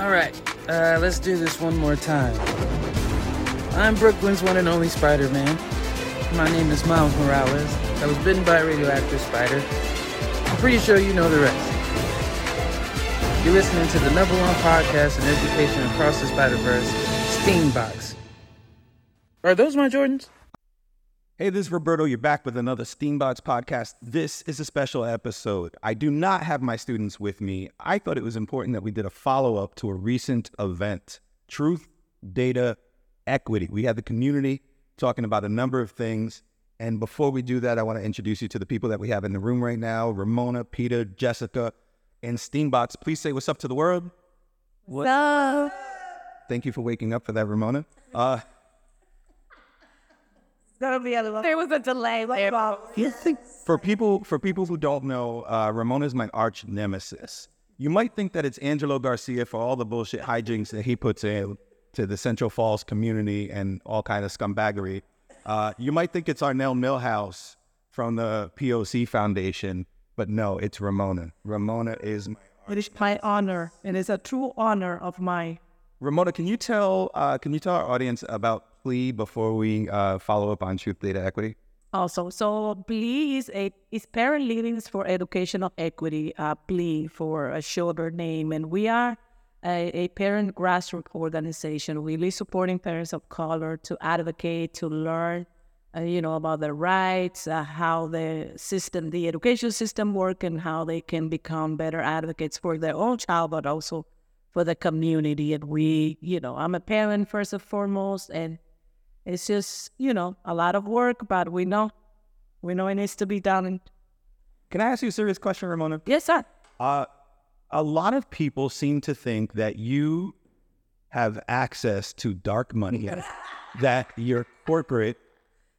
All right, uh, let's do this one more time. I'm Brooklyn's one and only Spider Man. My name is Miles Morales. I was bitten by a radioactive spider. I'm pretty sure you know the rest. You're listening to the number one podcast in education across the Spider Verse, STEAM Box. Are those my Jordans? Hey, this is Roberto. You're back with another STEAM Box podcast. This is a special episode. I do not have my students with me. I thought it was important that we did a follow up to a recent event Truth, Data, Equity. We had the community talking about a number of things. And before we do that, I want to introduce you to the people that we have in the room right now Ramona, Peter, Jessica, and STEAM Box. Please say what's up to the world. What's up? Thank you for waking up for that, Ramona. Uh, That'll be other There was a delay. Like, for people for people who don't know, uh, Ramona is my arch nemesis. You might think that it's Angelo Garcia for all the bullshit hijinks that he puts in to the Central Falls community and all kind of scumbaggery. Uh, you might think it's Arnell Millhouse from the POC Foundation, but no, it's Ramona. Ramona is my. It is my honor, and it's a true honor of mine. Ramona, can you tell uh, can you tell our audience about PLEE before we uh, follow up on Truth Data Equity? Also, so PLEE is a is Parent Leaders for Educational Equity, uh, PLEA for a shorter name, and we are a, a parent grassroots organization, really supporting parents of color to advocate, to learn, uh, you know, about their rights, uh, how the system, the education system work, and how they can become better advocates for their own child, but also for the community. And we, you know, I'm a parent first and foremost, and it's just, you know, a lot of work, but we know, we know it needs to be done. Can I ask you a serious question, Ramona? Yes, sir. Uh, a lot of people seem to think that you have access to dark money, that you're corporate,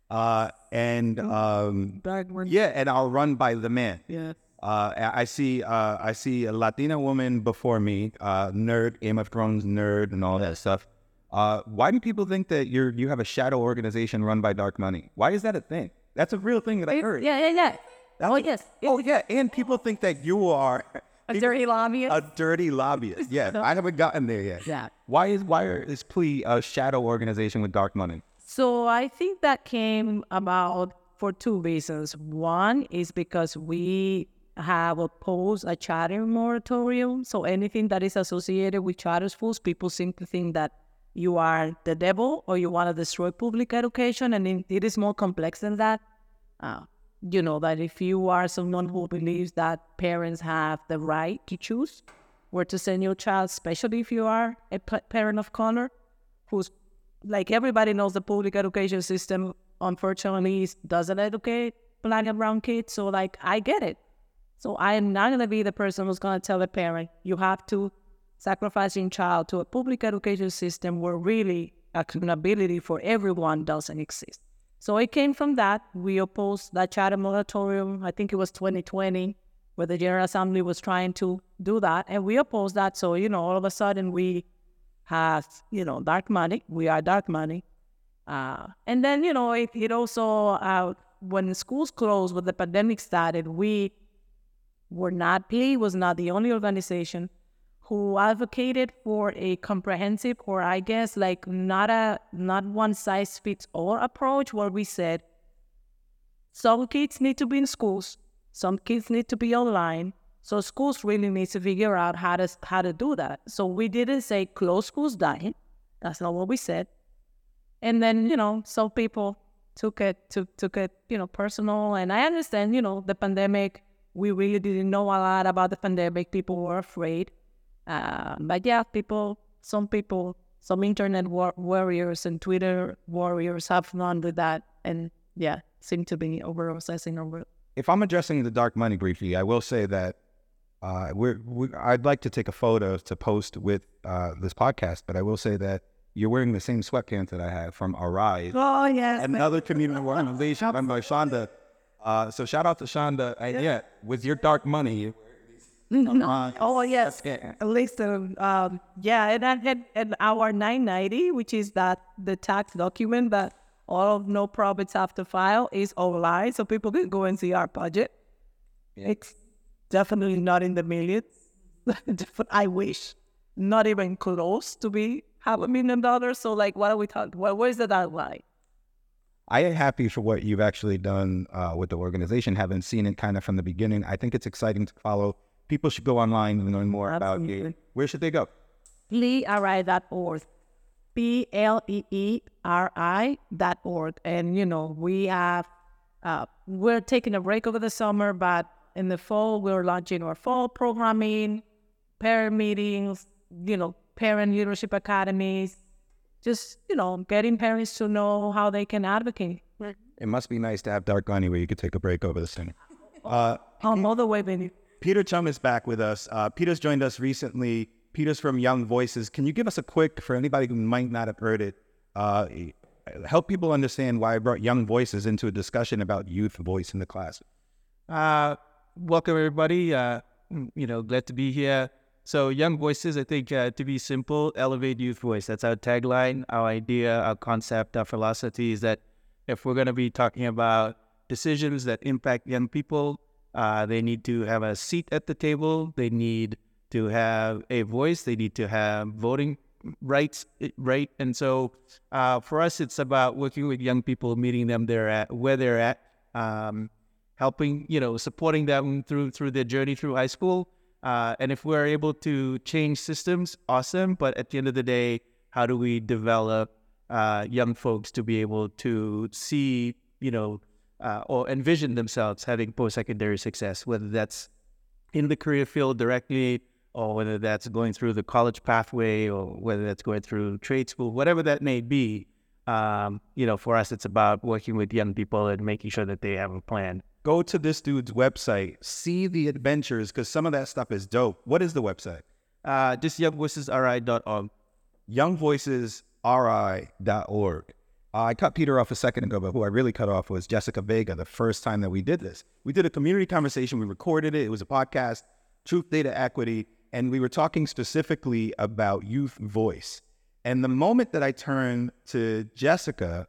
uh, and um, yeah, and are run by the man. Yeah. Uh, I see. Uh, I see a Latina woman before me, uh, nerd, Game of Thrones nerd, and all that stuff. Uh, why do people think that you're you have a shadow organization run by dark money? Why is that a thing? That's a real thing that I heard. Yeah, yeah, yeah. That's oh a- yes. Oh yeah, and people think that you are A dirty lobbyist. a dirty lobbyist. Yeah, I haven't gotten there yet. Yeah. Why is why are- is PLEE a shadow organization with dark money? So I think that came about for two reasons. One is because we have opposed a charter moratorium. So anything that is associated with charter schools, people seem to think that you are the devil or you want to destroy public education, and it- is more complex than that. Uh, you know that if you are someone who believes that parents have the right to choose where to send your child, especially if you are a parent of color, who's like everybody knows the public education system unfortunately doesn't educate black and brown kids so like i get it so i am not going to be the person who's going to tell a parent you have to sacrifice your child to a public education system where really accountability for everyone doesn't exist so it came from that we opposed that charter moratorium i think it was 2020 where the general assembly was trying to do that and we opposed that so you know all of a sudden we has, you know, dark money. We are dark money. Uh, and then, you know, it, it also, uh, when schools closed, when the pandemic started, we were not, PLEE was not the only organization who advocated for a comprehensive, or I guess like not a, not one size fits all approach where we said, some kids need to be in schools, some kids need to be online, so schools really need to figure out how to how to do that. So we didn't say close schools dying. That's not what we said. And then you know some people took it took took it you know personal. And I understand you know the pandemic. We really didn't know a lot about the pandemic. People were afraid. Uh, but yeah, people. Some people. Some internet war- warriors and Twitter warriors have fun with that, and yeah, seem to be over obsessing over. If I'm addressing the dark money briefly, I will say that uh, we're, we, I'd like to take a photo to post with uh, this podcast, but I will say that you're wearing the same sweatpants that I have from Arise, Oh yes, another community organization run by Chanda. Uh, so shout out to Chanda. And yeah, with your dark money, No. Oh yes, Yeah. at least um, yeah, and and- and our 990, which is that the tax document that all of no profits have to file, is online, so people can go and see our budget. It's definitely not in the millions. I wish not even close to be half a million dollars. So like, what are we talking? What where's the outline? I am happy for what you've actually done uh, with the organization, having seen it kind of from the beginning. I think it's exciting to follow. People should go online and learn more Absolutely. about you. Where should they go? Pleeri.org. P L E E R I dot org. And, you know, we have, uh, we're taking a break over the summer, but in the fall, we're launching our fall programming, parent meetings, you know, parent leadership academies, just, you know, getting parents to know how they can advocate. It must be nice to have Dark Gunny where you could take a break over the summer. Uh, Um, all the way, baby. Peter Chung is back with us. Uh, Peter's joined us recently. Peter's from Young Voices. Can you give us a quick, for anybody who might not have heard it, uh, help people understand why I brought Young Voices into a discussion about youth voice in the class? Uh, welcome everybody. Uh, you know, glad to be here. So, Young Voices, I think uh, to be simple, elevate youth voice. That's our tagline, our idea, our concept, our philosophy is that if we're going to be talking about decisions that impact young people, uh, they need to have a seat at the table. They need to have a voice. They need to have voting rights, eh, right? And so, uh, for us, it's about working with young people, meeting them there at where they're at, um, helping, you know, supporting them through through their journey through high school. Uh, and if we're able to change systems, awesome. But at the end of the day, how do we develop uh, young folks to be able to see, you know, uh, or envision themselves having post-secondary success, whether that's in the career field directly, or whether that's going through the college pathway, or whether that's going through trade school, whatever that may be. Um, you know, for us, it's about working with young people and making sure that they have a plan. Go to this dude's website, see the adventures, because some of that stuff is dope. What is the website? Uh, just youngvoicesri.org. youngvoicesri.org. Uh, I cut Peter off a second ago, but who I really cut off was Jessica Vega the first time that we did this. We did a community conversation, we recorded it, it was a podcast, Truth, Data, Equity, and we were talking specifically about youth voice. And the moment that I turned to Jessica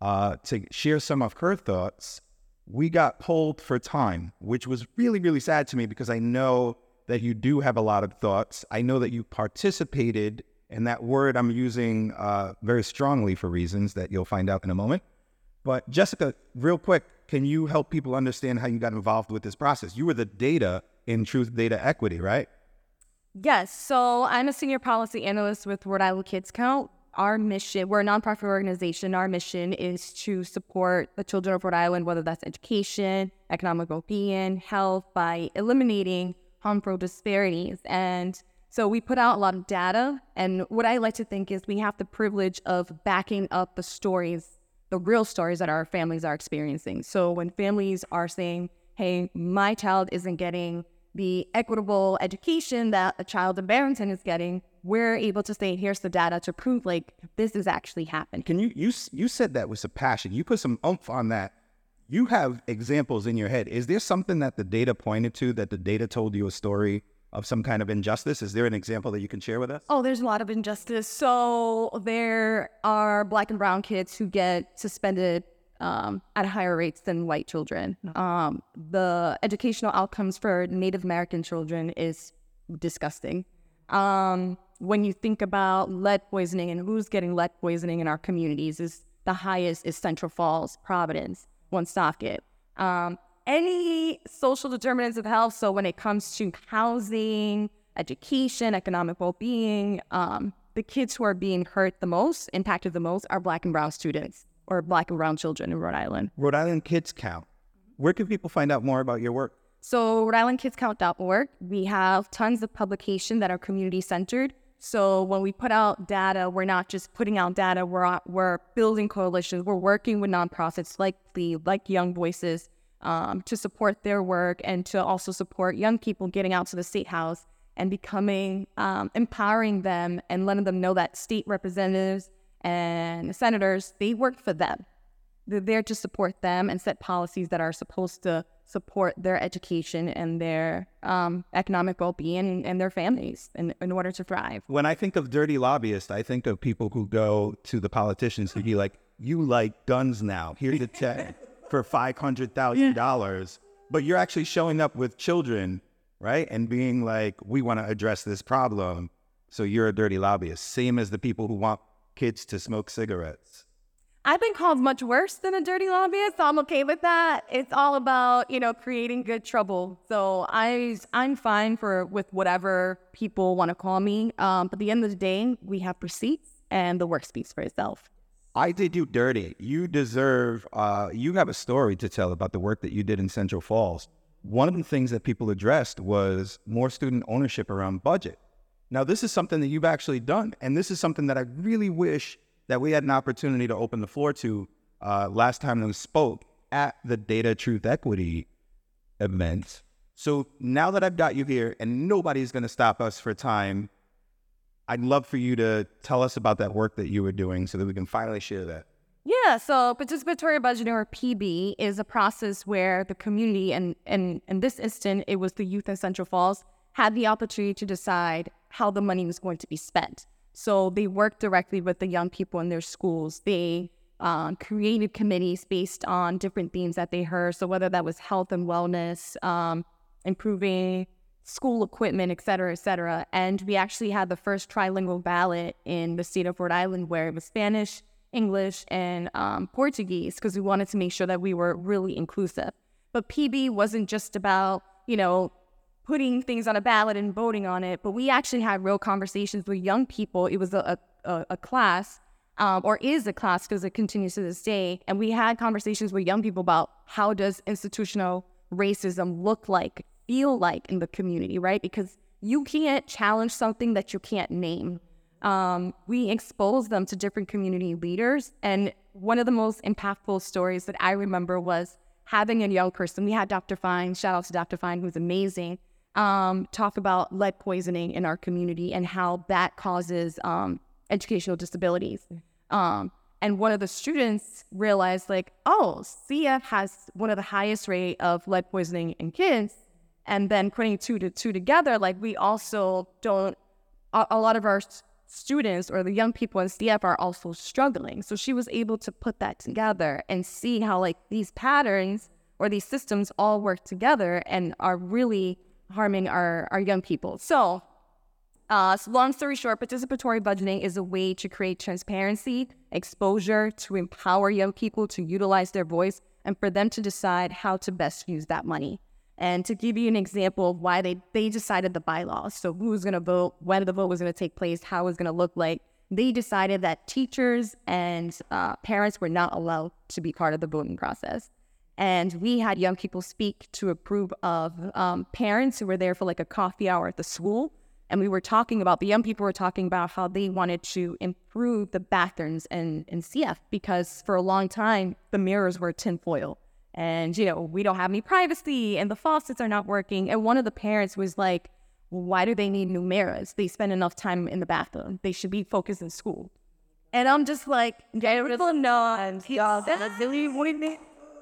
uh, to share some of her thoughts, we got pulled for time, which was really, really sad to me because I know that you do have a lot of thoughts. I know that you participated, and that word I'm using uh, very strongly for reasons that you'll find out in a moment. But Jessica, real quick, can you help people understand how you got involved with this process? You were the data in Truth Data Equity, right? Yes. So I'm a senior policy analyst with Rhode Island Kids Count. Our mission, we're a nonprofit organization. Our mission is to support the children of Rhode Island, whether that's education, economic well being, health, by eliminating harmful disparities. And so we put out a lot of data. And what I like to think is we have the privilege of backing up the stories, the real stories that our families are experiencing. So when families are saying, hey, my child isn't getting the equitable education that a child in Barrington is getting, we're able to say, here's the data to prove like this is actually happening. Can you you you said that with some passion. You put some oomph on that. You have examples in your head. Is there something that the data pointed to that the data told you a story of some kind of injustice? Is there an example that you can share with us? Oh, there's a lot of injustice. So there are black and brown kids who get suspended um, at higher rates than white children. Um, the educational outcomes for Native American children is disgusting. Um, when you think about lead poisoning and who's getting lead poisoning in our communities, is the highest is Central Falls, Providence, Woonsocket. Um, any social determinants of health. So when it comes to housing, education, economic well-being, um, the kids who are being hurt the most, impacted the most, are Black and Brown students or Black and Brown children in Rhode Island. Rhode Island Kids Count. Where can people find out more about your work? So Rhode Island Kids Count.org, we have tons of publication that are community centered. So when we put out data, we're not just putting out data. We're we're building coalitions. We're working with nonprofits like the like Young Voices um, to support their work and to also support young people getting out to the state house and becoming um, empowering them and letting them know that state representatives and senators they work for them. They're there to support them and set policies that are supposed to support their education and their um, economic well-being and their families in, in order to thrive. When I think of dirty lobbyists, I think of people who go to the politicians to be like, "You like guns now? Here's a check for five hundred thousand dollars." But you're actually showing up with children right? And being like, we want to address this problem. So you're a dirty lobbyist, same as the people who want kids to smoke cigarettes. I've been called much worse than a dirty lobbyist, so I'm okay with that. It's all about, you know, creating good trouble. So I I'm fine for with whatever people want to call me. Um, but at the end of the day, we have receipts and the work speaks for itself. I did you dirty. You deserve uh you have a story to tell about the work that you did in Central Falls. One of the things that people addressed was more student ownership around budget. Now this is something that you've actually done and this is something that I really wish that we had an opportunity to open the floor to uh, last time we spoke at the Data Truth Equity event. So now that I've got you here and nobody's going to stop us for time, I'd love for you to tell us about that work that you were doing so that we can finally share that. Yeah, so participatory budgeting or PB is a process where the community, and, and in this instance, it was the youth in Central Falls, had the opportunity to decide how the money was going to be spent. So they worked directly with the young people in their schools. They uh, created committees based on different themes that they heard. So whether that was health and wellness, um, improving school equipment, et cetera, et cetera. And we actually had the first trilingual ballot in the state of Rhode Island where it was Spanish, English, and um, Portuguese because we wanted to make sure that we were really inclusive. But PB wasn't just about, you know, putting things on a ballot and voting on it, but we actually had real conversations with young people. It was a, a, a class, um, or is a class because it continues to this day. And we had conversations with young people about how does institutional racism look like, feel like in the community, right? Because you can't challenge something that you can't name. Um, we expose them to different community leaders. And one of the most impactful stories that I remember was having a young person. We had Dr. Fine, shout out to Dr. Fine, who's amazing um, talk about lead poisoning in our community and how that causes um, educational disabilities. Um, and one of the students realized, like, oh, CF has one of the highest rate of lead poisoning in kids. And then putting two to two together, like we also don't. A, a lot of our students or the young people in CF are also struggling. So she was able to put that together and see how like these patterns or these systems all work together and are really harming our, our young people. So, uh, so, long story short, participatory budgeting is a way to create transparency, exposure, to empower young people to utilize their voice, and for them to decide how to best use that money. And to give you an example of why they, they decided the bylaws, so who was going to vote, when the vote was going to take place, how it was going to look like, they decided that teachers and uh, parents were not allowed to be part of the voting process. And we had young people speak to a group of um, parents who were there for like a coffee hour at the school. And we were talking about, the young people were talking about how they wanted to improve the bathrooms in, in CF because for a long time, the mirrors were tinfoil. And, you know, we don't have any privacy and the faucets are not working. And one of the parents was like, why do they need new mirrors? They spend enough time in the bathroom. They should be focused in school. And I'm just like, yeah, no, and yeah, really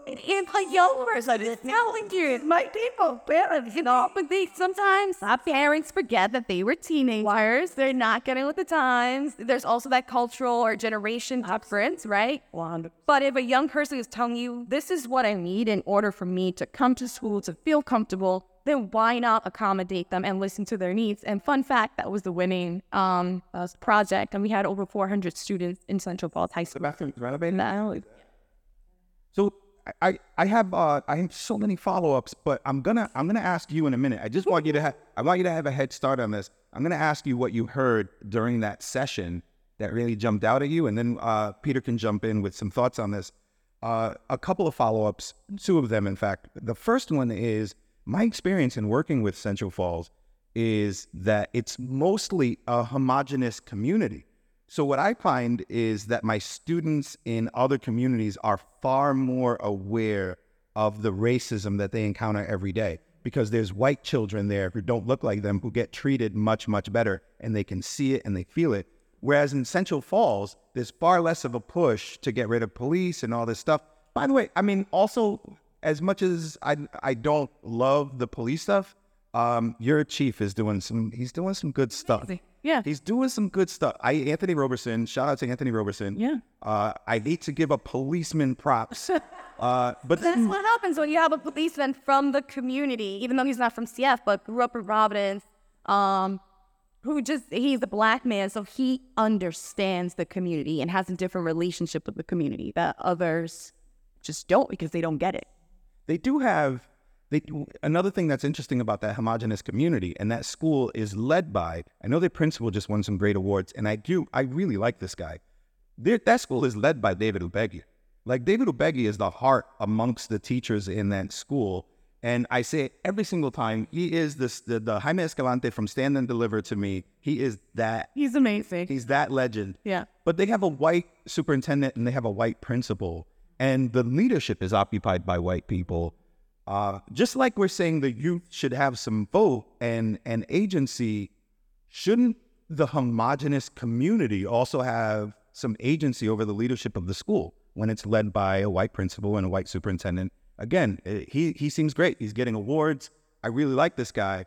in my young person is telling you, my people, parents, you know, but they sometimes our parents forget that they were teenagers. They're not getting with the times. There's also that cultural or generation difference, right? But if a young person is telling you, this is what I need in order for me to come to school, to feel comfortable, then why not accommodate them and listen to their needs? And fun fact, that was the winning um, uh, project, and we had over 400 students in Central Falls High School. Bathrooms renovated. Now. So I, I have uh, I have so many follow ups, but I'm gonna I'm gonna ask you in a minute. I just want you to have I want you to have a head start on this. I'm gonna ask you what you heard during that session that really jumped out at you, and then uh, Peter can jump in with some thoughts on this. Uh, a couple of follow ups, two of them, in fact. The first one is my experience in working with Central Falls is that it's mostly a homogenous community. So, what I find is that my students in other communities are far more aware of the racism that they encounter every day because there's white children there who don't look like them who get treated much, much better and they can see it and they feel it. Whereas in Central Falls, there's far less of a push to get rid of police and all this stuff. By the way, I mean, also, as much as I, I don't love the police stuff, Um, your chief is doing some. He's doing some good stuff. Yeah. He's doing some good stuff. I Anthony Roberson. Shout out to Anthony Roberson. Yeah. Uh, I hate to give a policeman props, uh, but That's what happens when you have a policeman from the community, even though he's not from CF, but grew up in Providence, um, who just, he's a black man, so he understands the community and has a different relationship with the community that others just don't because they don't get it. they do have they another thing that's interesting about that homogenous community and that school is led by i know their principal just won some great awards and i do i really like this guy Their, that school is led by david ubegi like david ubegi is the heart amongst the teachers in that school and i say it every single time he is this the, the jaime escalante from stand and deliver to me he is that He's amazing. he's that legend Yeah. but they have a white superintendent and they have a white principal, and the leadership is occupied by white people. Uh, just like we're saying the youth should have some vote and and agency, shouldn't the homogenous community also have some agency over the leadership of the school when it's led by a white principal and a white superintendent? Again, eh, he he seems great. He's getting awards. I really like this guy.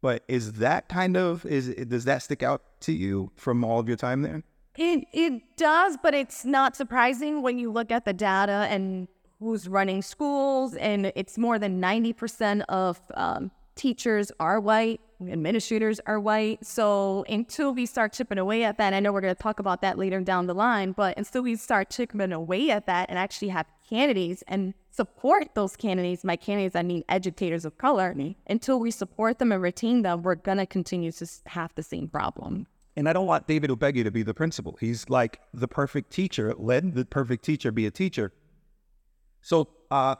But is that kind of is does that stick out to you from all of your time there? It it does, but it's not surprising when you look at the data and who's running schools, and it's more than ninety percent of um, teachers are white, administrators are white. So until we start chipping away at that, I know we're going to talk about that later down the line, but until we start chipping away at that and actually have candidates and support those candidates, my candidates, I mean educators of color, until we support them and retain them, we're going to continue to have the same problem. And I don't want David Ubegi to be the principal. He's like the perfect teacher. Let the perfect teacher be a teacher. So uh,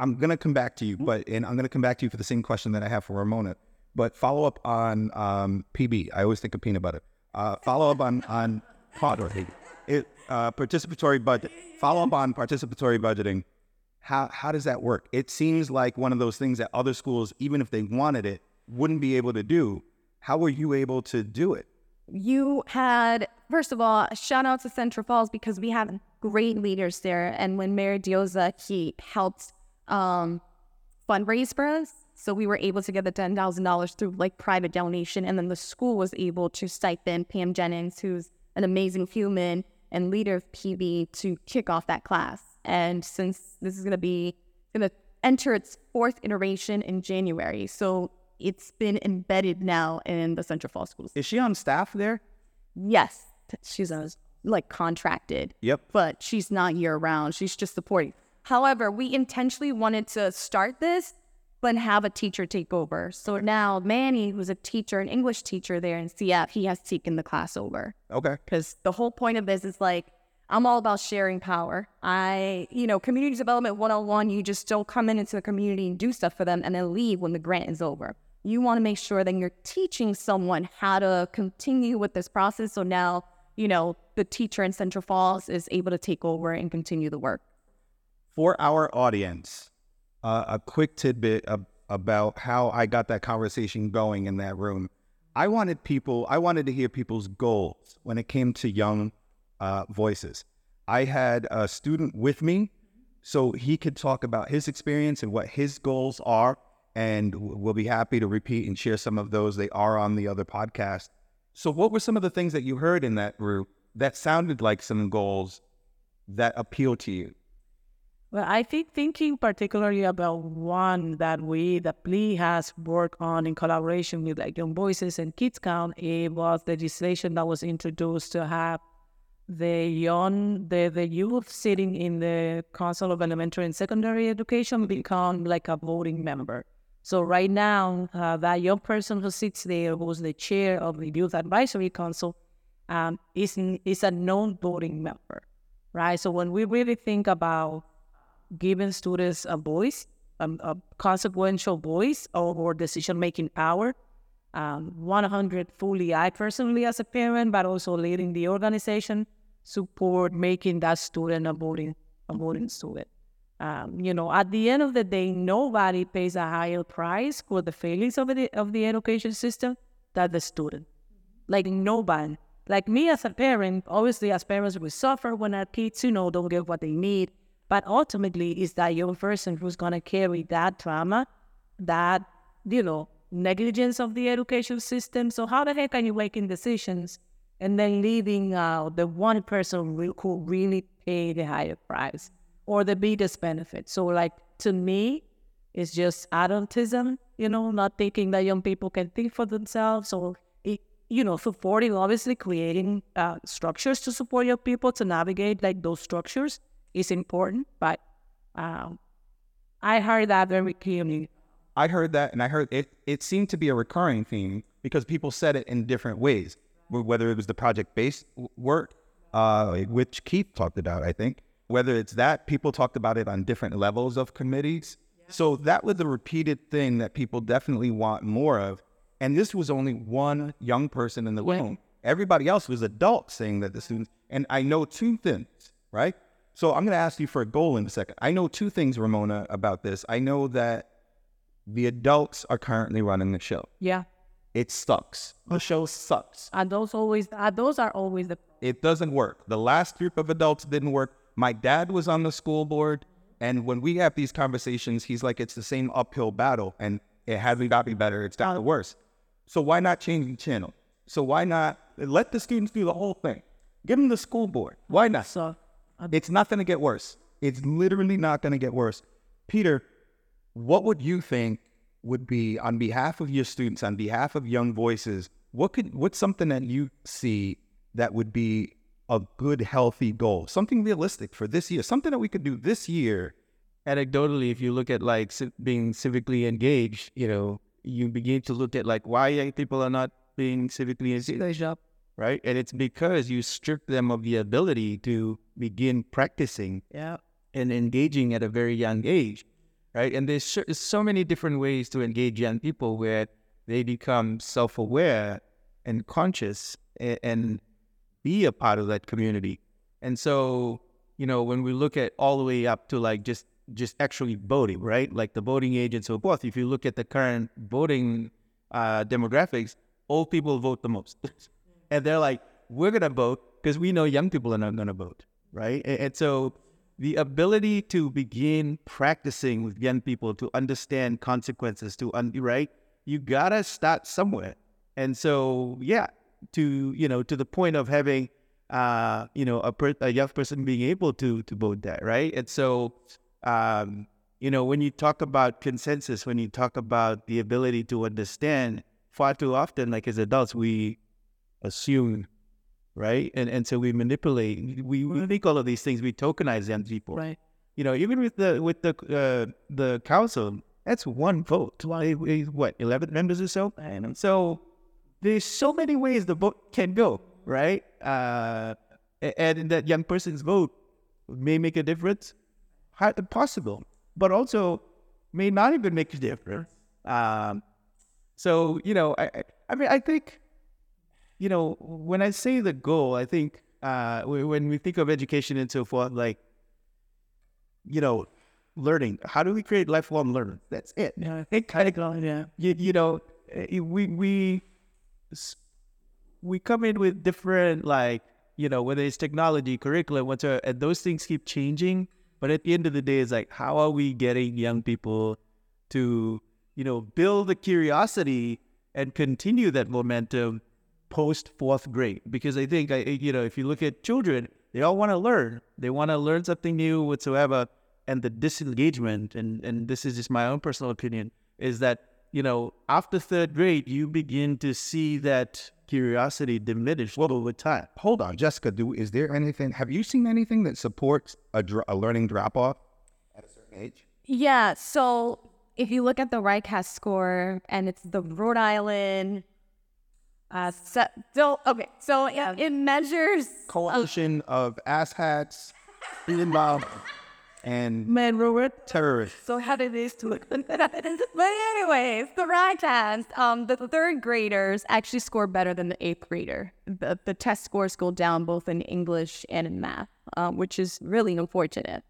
I'm gonna come back to you, but and I'm gonna come back to you for the same question that I have for Ramona. But follow up on um, PB. I always think of peanut butter. Uh, follow up on on it, uh, participatory budget. Follow up on participatory budgeting. How how does that work? It seems like one of those things that other schools, even if they wanted it, wouldn't be able to do. How were you able to do it? You had first of all a shout out to central falls because we have great leaders there. And when mayor Diossa he helped um fundraise for us. So we were able to get the $10000 through like private donation. And then the school was able to stipend pam jennings who's an amazing human and leader of pb to kick off that class. And since this is going to be going to enter its fourth iteration in january. So it's been embedded now in the central falls schools Is she on staff there? Yes, she's a, like contracted. Yep. But she's not year round. She's just supporting. However, we intentionally wanted to start this, but have a teacher take over. So now Manny, who's a teacher, an English teacher there in CF, he has taken the class over. Okay. Because the whole point of this is like, I'm all about sharing power. I, you know, community development 101, you just don't come in into the community and do stuff for them and then leave when the grant is over. You want to make sure that you're teaching someone how to continue with this process. So now, you know, the teacher in Central Falls is able to take over and continue the work. For our audience, uh, a quick tidbit of, about how I got that conversation going in that room. I wanted people, I wanted to hear people's goals when it came to young uh, voices. I had a student with me so he could talk about his experience and what his goals are. And we'll be happy to repeat and share some of those. They are on the other podcast. So, what were some of the things that you heard in that group that sounded like some goals that appeal to you? Well, I think thinking particularly about one that we, the PLEE has worked on in collaboration with like Young Voices and Kids Count, it was legislation that was introduced to have the young, the, the youth sitting in the Council of Elementary and Secondary Education become like a voting member. So right now, uh, that young person who sits there, who's the chair of the Youth Advisory Council, um, is, is a non-voting member, right? So when we really think about giving students a voice, um, a consequential voice or, or decision-making power. Um, 100 fully, I personally as a parent, but also leading the organization, support making that student a voting, a voting student. Um, you know, at the end of the day, nobody pays a higher price for the failings of the of the education system than the student. Like nobody. Like me as a parent, obviously as parents we suffer when our kids, you know, don't get what they need. But ultimately, it's that young person who's gonna carry that trauma, that you know, negligence of the education system. So how the heck are you making decisions and then leaving out the one person who really pay the higher price or the biggest benefit? So like to me, it's just adultism, you know, not thinking that young people can think for themselves or you know, supporting obviously creating uh, structures to support young people to navigate like those structures is important, but um, I heard that very clearly. I heard that, and I heard it. It seemed to be a recurring theme because people said it in different ways. Whether it was the project-based work, uh, which Keith talked about, I think. Whether it's that, people talked about it on different levels of committees. So that was a repeated thing that people definitely want more of. And this was only one young person in the room. Everybody else was adults saying that the students. And I know two things, right? So I'm going to ask you for a goal in a second. I know two things, Ramona, about this. I know that the adults are currently running the show. Yeah. It sucks. The show sucks. And those always, uh, those are always the It doesn't work. The last group of adults didn't work. My dad was on the school board, and when we have these conversations, he's like, "It's the same uphill battle, and it hasn't gotten better. It's gotten oh. worse." So why not change the channel? So why not let the students do the whole thing? Give them the school board. Why not? so. Um, it's not going to get worse. It's literally not going to get worse. Peter, what would you think would be on behalf of your students, on behalf of young voices? What could what's something that you see that would be a good, healthy goal, something realistic for this year, something that we could do this year? anecdotally, if you look at like being civically engaged, you know, you begin to look at like why young people are not being civically engaged, right? And it's because you strip them of the ability to begin practicing Yeah. and engaging at a very young age, right? And there's so- so many different ways to engage young people where they become self-aware and conscious and, and be a part of that community. And so, you know, when we look at all the way up to like just just actually voting, right? Like the voting age and so forth. If you look at the current voting uh, demographics, old people vote the most, and they're like, "We're gonna vote because we know young people are not gonna vote, right?" And, and so, the ability to begin practicing with young people to understand consequences, to un- right, you gotta start somewhere. And so, yeah, to you know, to the point of having uh, you know, a, per- a young person being able to to vote that, right? And so, um, you know, when you talk about consensus, when you talk about the ability to understand, far too often, like as adults, we assume, right? And and so we manipulate. We, we think all of these things. We tokenize young people, Right. You know, even with the with the uh, the council, that's one vote. Why- What eleven members or so? And so there's so many ways the vote can go, right? Uh, and that young person's vote may make a difference, How- possible, but also may not even make a difference. Um, so you know, I, I- mean, I think, you know, when I say the goal, I think uh, when we think of education and so forth, like, you know, learning. How do we create lifelong learning? That's it. Yeah. It kind of Yeah. you, you know eh, we we we come in with different like you know whether it's technology curriculum whatsoever and those things keep changing but at the end of the day it's like how are we getting young people to you know build the curiosity and continue that momentum post fourth grade? Because i think I, you know if you look at children they all want to learn. They want to learn something new whatsoever and the disengagement and and this is just my own personal opinion is that you know after third grade you begin to see that curiosity diminish over time Hold on, Jessica. Do is there anything? Have you seen anything that supports a, dr- a learning drop off at a certain age? Yeah, so if you look at the RICAS score and it's the Rhode Island, uh, se- so okay, so it, it measures Coalition of asshats, involved, and Man, Robert. terrorists. So how did this to but anyways, the RICAS, um, the third graders actually score better than the eighth grader. The, the test scores go down both in English and in math, um, which is really unfortunate.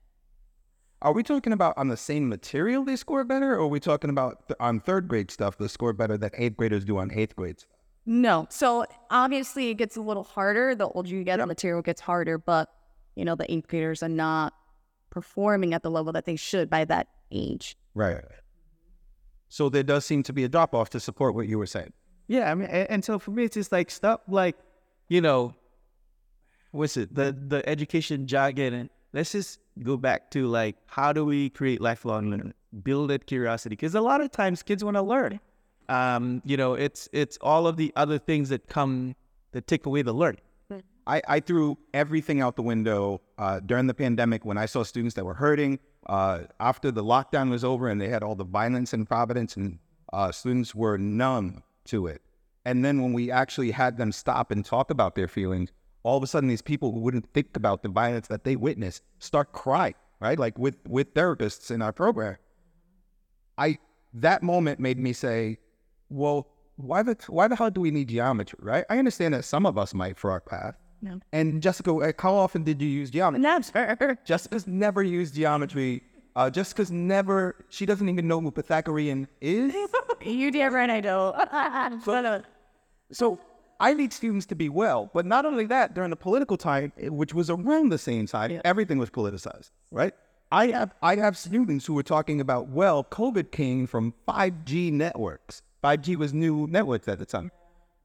Are we talking about on the same material they score better, or are we talking about th- on third grade stuff they score better that eighth graders do on eighth grade stuff? No. So obviously it gets a little harder. The older you get, the material gets harder, but you know, the eighth graders are not performing at the level that they should by that age. Right. So there does seem to be a drop off to support what you were saying. Yeah, I mean, and, and so for me, it's just like stop, like, you know, what's it, the the education jargon, and let's just go back to like, how do we create lifelong learning, build that curiosity? Because a lot of times kids want to learn. Um, you know, it's it's all of the other things that come that take away the learning. I, I threw everything out the window uh, during the pandemic when I saw students that were hurting. Uh, after the lockdown was over and they had all the violence in Providence, and uh, students were numb to it. And then when we actually had them stop and talk about their feelings, all of a sudden these people who wouldn't think about the violence that they witnessed start crying, right? Like with with therapists in our program. I that moment made me say, well, why the why the hell do we need geometry, right? I understand that some of us might for our path. No. And Jessica, like, how often did you use geometry? Never. Jessica's never used geometry. Uh, Jessica's never. She doesn't even know who Pythagorean is. you damn right I don't. So so I need students to be well. But not only that, during the political time, eh, which was around the same time, everything was politicized, right? I have I have students who were talking about, well, COVID came from 5G networks. 5G was new networks at the time.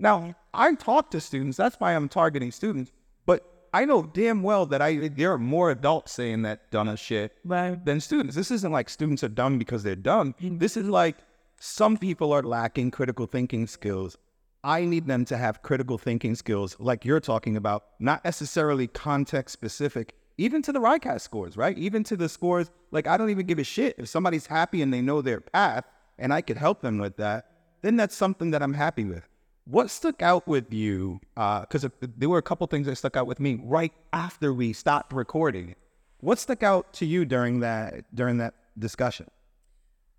Now, I talk to students, that's why I'm targeting students, but I know damn well that I there are more adults saying that dumb shit than students. This isn't like students are dumb because they're dumb. Mm-hmm. This is like some people are lacking critical thinking skills. I need them to have critical thinking skills like you're talking about, not necessarily context specific, even to the RICAS scores, right? Even to the scores, like I don't even give a shit. If somebody's happy and they know their path and I could help them with that, then that's something that I'm happy with. What stuck out with you? Because there were a couple things that stuck out with me right after we stopped recording. What stuck out to you during that during that discussion?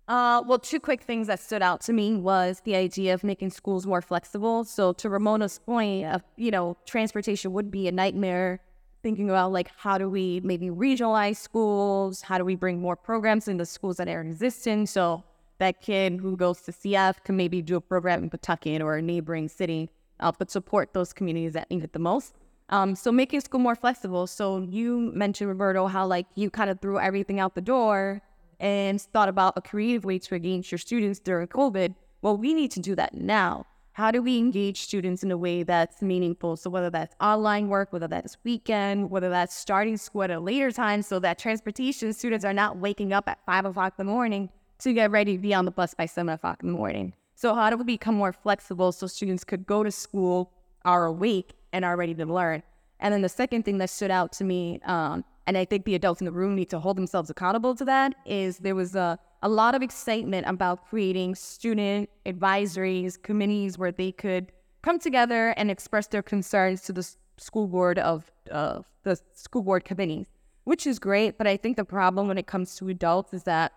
Uh, well, two quick things that stood out to me was the idea of making schools more flexible. So, to Ramona's point, of, you know, transportation would be a nightmare. Thinking about like how do we maybe regionalize schools? How do we bring more programs into schools that are existing? So that kid who goes to CF can maybe do a program in Pawtucket or a neighboring city, uh, but support those communities that need it the most. Um, so making school more flexible. So you mentioned Roberto how like you kind of threw everything out the door and thought about a creative way to engage your students during COVID. Well, we need to do that now. How do we engage students in a way that's meaningful? So whether that's online work, whether that's weekend, whether that's starting school at a later time, so that transportation students are not waking up at five o'clock in the morning to get ready to be on the bus by seven o'clock in the morning. So how do we become more flexible so students could go to school, are awake, and are ready to learn? And then the second thing that stood out to me, um, and I think the adults in the room need to hold themselves accountable to that, is there was a, a lot of excitement about creating student advisories, committees where they could come together and express their concerns to the school board of uh, the school board committees, which is great. But I think the problem when it comes to adults is that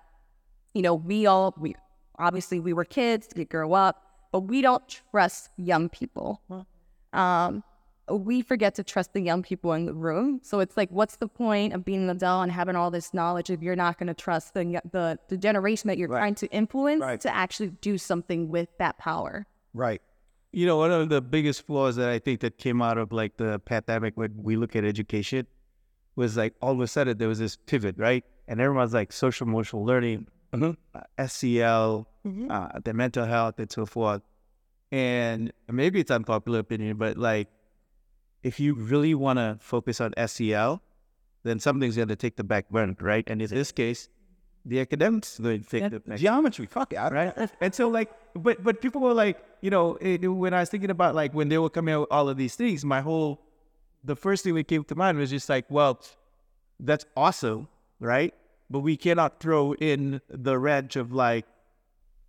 you know, we all, we obviously we were kids, we grow up, but we don't trust young people. Um, we forget to trust the young people in the room. So it's like, what's the point of being an adult and having all this knowledge if you're not going to trust the, the the generation that you're trying to influence Right. to actually do something with that power? Right. You know, one of the biggest flaws that I think that came out of like the pandemic when we look at education was like all of a sudden there was this pivot, right? And everyone's like social emotional learning, uh, SEL, uh, the mental health, and so forth. And maybe it's unpopular opinion, but like if you really want to focus on SEL, then something's going to take the back burner, right? And in this case, the academics going to take the back Geometry, fuck it. Right? And so like, but but people were like, you know, it, when I was thinking about like when they were coming out with all of these things, my whole, the first thing that came to mind was just like, well, that's awesome, right? But we cannot throw in the wrench of like,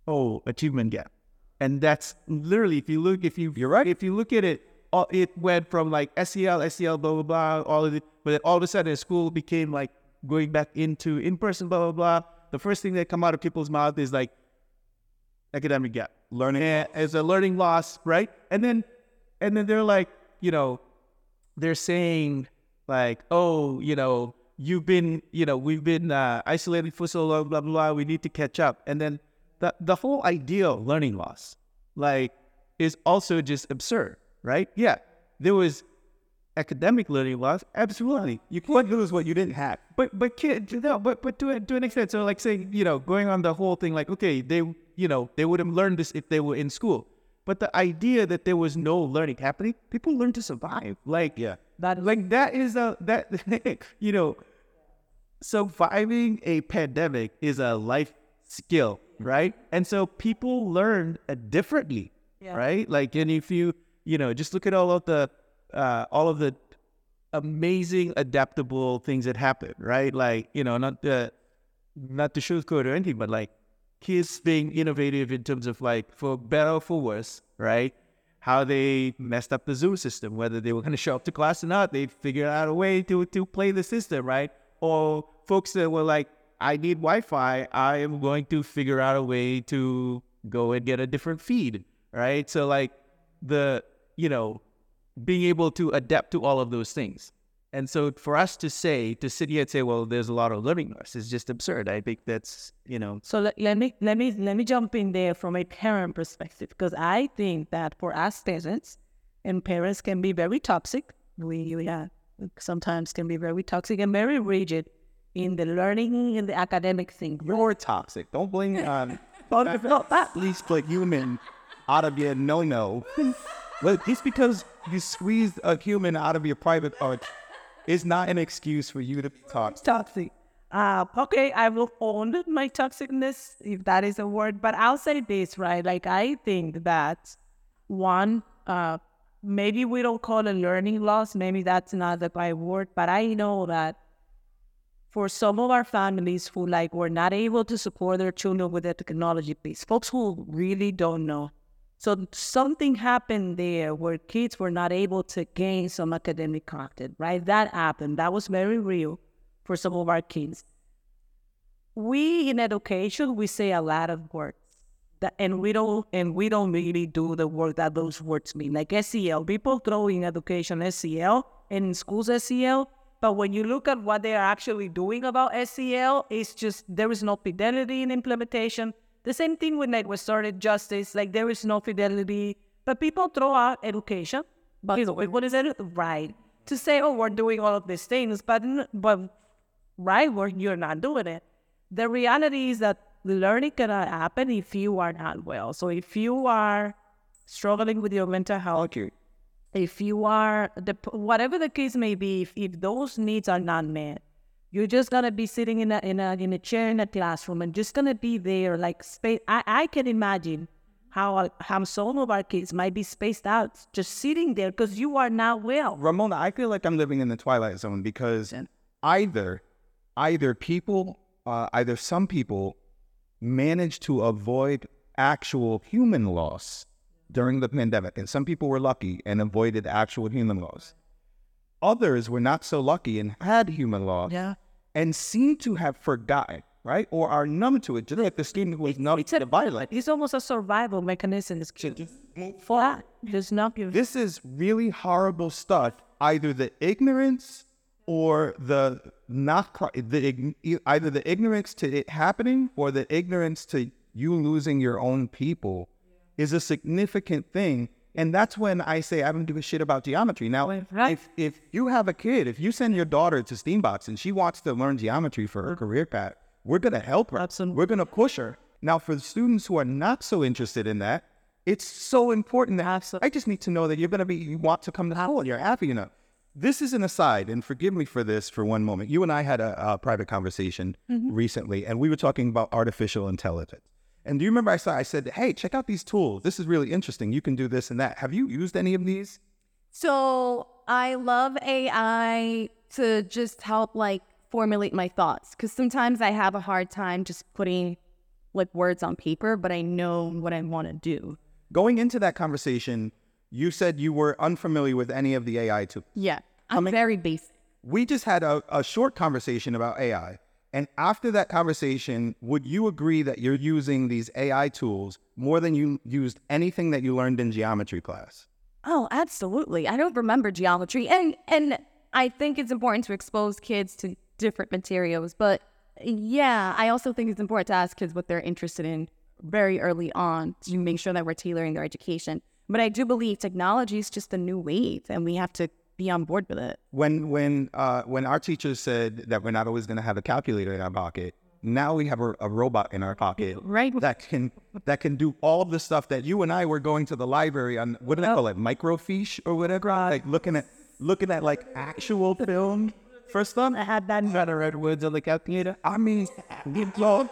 oh, achievement gap, and that's literally if you look, if you you're right, if you look at it, all, it went from like SEL, SEL, blah blah blah, all of it, but then all of a sudden school became like going back into in person, blah blah blah. The first thing that come out of people's mouth is like academic gap, learning as a learning loss, right? And then, and then they're like, you know, they're saying like, oh, you know, you've been, you know, we've been uh, isolated for so long, blah blah blah. We need to catch up, and then the the whole idea of learning loss, like, is also just absurd, right? Yeah, there was academic learning loss, absolutely. You can't lose what you didn't have. But but kid, no, but but to to an extent. So like saying, you know, going on the whole thing, like okay, they you know they would have learned this if they were in school. But the idea that there was no learning happening, people learn to survive. Like Yeah. That like that is a that you know surviving a pandemic is a life skill, right? And so people learn uh, differently, Yeah. right? Like, and if you, you know, just look at all of the, uh, all of the amazing adaptable things that happen, right? Like, you know, not the, not the sugarcoat or anything, but like kids being innovative in terms of like for better or for worse, right? How they messed up the Zoom system, whether they were going to show up to class or not, they figured out a way to to play the system, right? Or folks that were like, I need Wi-Fi, I am going to figure out a way to go and get a different feed, right? So like the you know being able to adapt to all of those things. And so for us to say, to sit here and say, well, there's a lot of learning loss is just absurd. I think that's, you know, So let, let me let me let me jump in there from a parent perspective because I think that for us parents, and parents can be very toxic. We we uh, sometimes can be very toxic and very rigid in the learning and the academic thing. You're toxic. Don't blame on But not that. at least the human out of your no no. But just because you squeezed a human out of your private part is not an excuse for you to be toxic. toxic. Uh, okay, I will own my toxicness if that is a word, but I'll say this, right? Like, I think that one, uh, maybe we don't call it learning loss, maybe that's not the right word, but I know that for some of our families who like were not able to support their children with the technology piece, folks who really don't know. So something happened there where kids were not able to gain some academic content, right? That happened. That was very real for some of our kids. We in education, we say a lot of words. That, and we don't and we don't really do the work that those words mean. Like SEL, people throw in education SEL and in schools SEL, but when you look at what they are actually doing about SEL, it's just there is no fidelity in implementation. The same thing with like restorative justice, like there is no fidelity, but people throw out education. But you know, what is it? Right. To say, oh, we're doing all of these things, but but right where you're not doing it. The reality is that learning cannot happen if you are not well. So if you are struggling with your mental health, if you are the whatever the case may be, if, if those needs are not met, you're just gonna be sitting in a in a in a chair in a classroom and just gonna be there like space. I, I can imagine how how some of our kids might be spaced out, just sitting there because you are not well. Ramona, I feel like I'm living in the twilight zone because either either people uh, either some people manage to avoid actual human loss during the pandemic, and some people were lucky and avoided actual human loss. Others were not so lucky and had human loss Yeah. and seem to have forgotten, right? Or are numb to it, just like the student who was numb to the violence. It's almost a survival mechanism. It's for that. Just not give. This is really horrible stuff. Either the ignorance or the not the either the ignorance to it happening or the ignorance to you losing your own people is a significant thing. And that's when I say I don't give a shit about geometry. Now, Right. if if you have a kid, if you send your daughter to STEAM Box and she wants to learn geometry for her career path, we're gonna help her. Absolutely. We're gonna push her. Now, for the students who are not so interested in that, it's so important that Absolutely. I just need to know that you're going to be, you want to come to school and you're happy enough. This is an aside, and forgive me for this for one moment. You and I had a, a private conversation mm-hmm. recently, and we were talking about artificial intelligence. And do you remember I said, I said, hey, check out these tools. This is really interesting. You can do this and that. Have you used any of these? So I love AI to just help like formulate my thoughts because sometimes I have a hard time just putting like words on paper, but I know what I want to do. Going into that conversation, you said you were unfamiliar with any of the AI tools. Yeah, I'm very basic. we just had a, a short conversation about AI. And after that conversation, would you agree that you're using these AI tools more than you used anything that you learned in geometry class? Oh, absolutely. I don't remember geometry, and and I think it's important to expose kids to different materials. But yeah, I also think it's important to ask kids what they're interested in very early on to make sure that we're tailoring their education. But I do believe technology is just a new wave, and we have to be on board with it. when when uh, when our teachers said that we're not always going to have a calculator in our pocket, now we have a, a robot in our pocket Right. that can that can do all of the stuff that you and I were going to the library on what do they call it microfiche or whatever like looking at looking at like actual film First stuff. I had that. Write words on the calculator. I mean, well,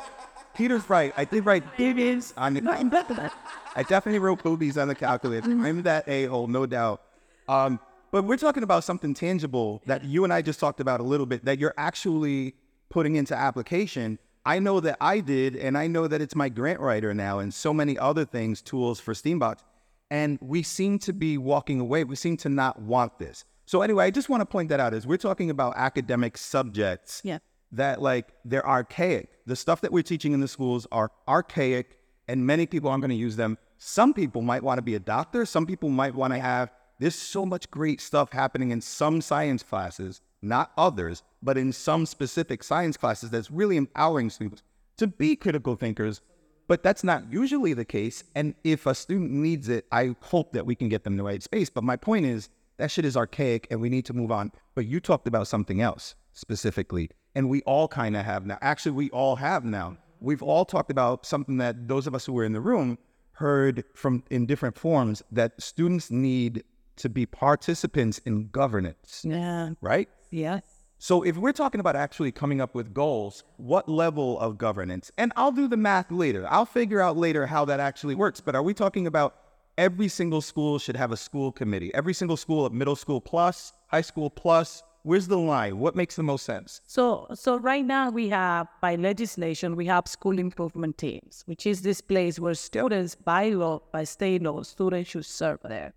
Peter's right. I did write boobies on the. I definitely wrote boobies on the calculator. I'm that a hole, no doubt. Um, but we're talking about something tangible that you and I just talked about a little bit that you're actually putting into application. I know that I did, and I know that it's my grant writer now, and so many other things, tools for STEAM Box. And we seem to be walking away. We seem to not want this. So anyway, I just want to point that out as we're talking about academic subjects Yeah. That like they're archaic. The stuff that we're teaching in the schools are archaic, and many people aren't going to use them. Some people might want to be a doctor. Some people might want to have. There's so much great stuff happening in some science classes, not others, but in some specific science classes that's really empowering students to be critical thinkers. But that's not usually the case. And if a student needs it, I hope that we can get them the right space. But my point is that shit is archaic and we need to move on. But you talked about something else specifically. And we all kind of have now. Actually, we all have now. We've all talked about something that those of us who were in the room heard from in different forms that students need to be participants in governance, Yeah. right? Yeah. So if we're talking about actually coming up with goals, what level of governance? And I'll do the math later. I'll figure out later how that actually works. But are we talking about every single school should have a school committee? Every single school at middle school plus, high school plus? Where's the line? What makes the most sense? So, so right now we have by legislation we have school improvement teams, which is this place where students, by law, by state law, students should serve there,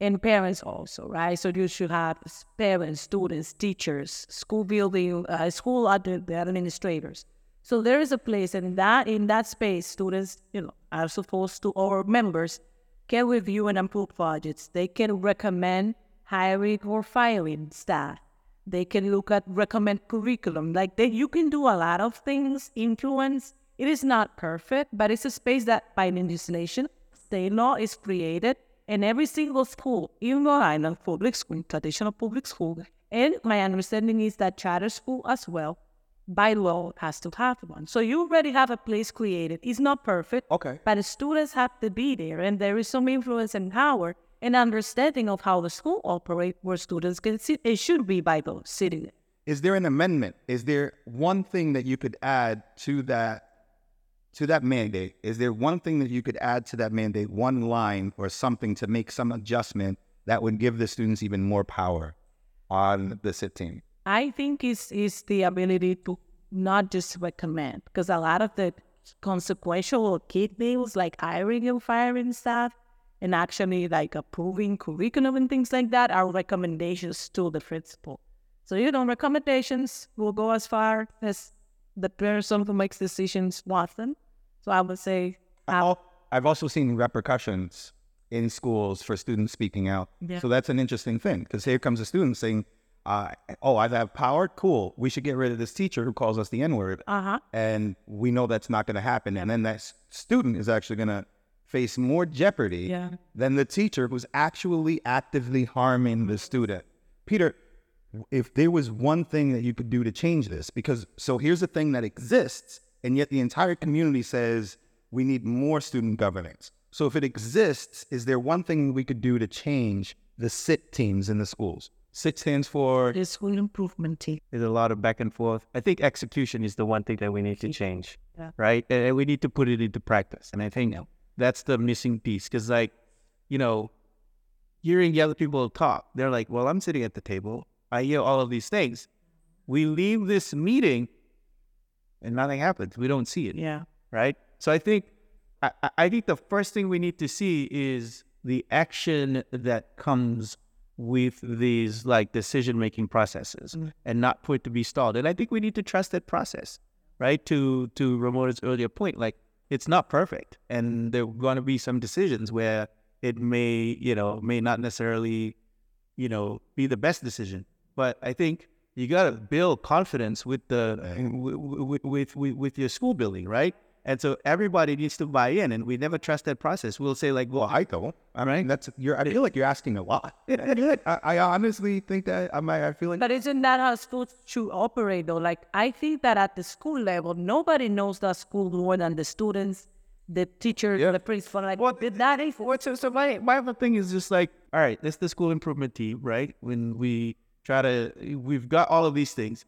and parents also, right? So you should have parents, students, teachers, school building, uh, school administrators. So there is a place, and that in that space, students, you know, are supposed to, or members, can review and approve budgets. They can recommend hiring or firing staff. They can look at recommend curriculum. Like they, you can do a lot of things. Influence. It is not perfect, but it's a space that by legislation, state law is created, and every single school, even Rhode Island public school, traditional public school, and my understanding is that charter school as well, by law has to have one. So you already have a place created. It's not perfect, Okay. but the students have to be there, and there is some influence and power and understanding of how the school operates, where students can sit. It should be by those sitting. Is there an amendment? Is there one thing that you could add to that to that mandate? Is there one thing that you could add to that mandate, one line or something to make some adjustment that would give the students even more power on the sit team? I think is is the ability to not just recommend because a lot of the consequential key things like hiring and firing staff and actually like approving curriculum and things like that are recommendations to the principal. So you know recommendations will go as far as the person who makes decisions wants them. So I would say I'll- I've also seen repercussions in schools for students speaking out. Yeah. So that's an interesting thing because here comes a student saying, uh, "Oh, I have power. Cool. We should get rid of this teacher who calls us the N word." uh-huh. and we know that's not going to happen. And then that student is actually going to face more jeopardy Yeah. than the teacher who's actually actively harming the student. Peter, if there was one thing that you could do to change this, because so here's a thing that exists, and yet the entire community says we need more student governance. So if it exists, is there one thing we could do to change the sit teams in the schools? Sit stands for The school improvement team. There's a lot of back and forth. I think execution is the one thing that we need to change, Yeah. right? And and we need to put it into practice. And I think that's the missing piece. Because, like, you know, hearing the other people talk, they're like, well, I'm sitting at the table. I hear all of these things. We leave this meeting and nothing happens. We don't see it Yeah. right? So I think I, I- think the first thing we need to see is the action that comes with these like decision making processes mm-hmm. and not for it to be stalled. And I think we need to trust that process, right? To to Ramona's earlier point, like it's not perfect, and mm-hmm. there are going to be some decisions where it may you know may not necessarily you know be the best decision. But I think you got to build confidence with the with, with with with your school building, right? And so everybody needs to buy in, and we never trust that process. We'll say like, Well, well, I don't. I mean, that's you're. I feel like you're asking a lot. I, I honestly think that I might. I feel like But isn't that how schools should operate though? Like I think that at the school level, nobody knows that school more than the students, the teachers, the principal. Like what Well, that is What so, so my my other thing is just like, all right, this the school improvement team, right? When we try to, we've got all of these things.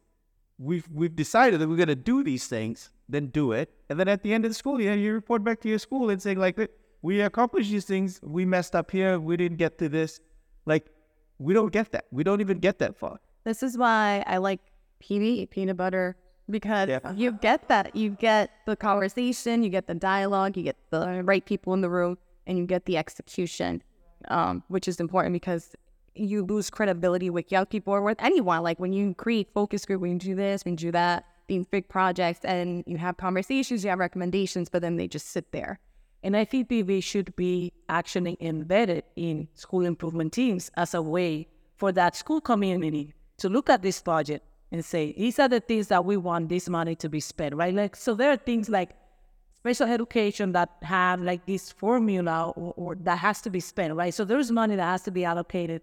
We've we've decided that we're gonna do these things, then do it, and then at the end of the school year, you report back to your school and saying like, we accomplished these things, we messed up here, we didn't get to this, like, we don't get that. We don't even get that far. This is why I like PB, peanut butter, because Yeah. you get that. You get the conversation, you get the dialogue, you get the right people in the room, and you get the execution, um, which is important because you lose credibility with young people or with anyone. Like when you create focus group, when you do this, when you do that, these big projects, and you have conversations, you have recommendations, but then they just sit there. And I think PB should be actually embedded in school improvement teams as a way for that school community to look at this budget and say, these are the things that we want this money to be spent, right? Like, so there are things like special education that have like this formula or, or that has to be spent, right? So there's money that has to be allocated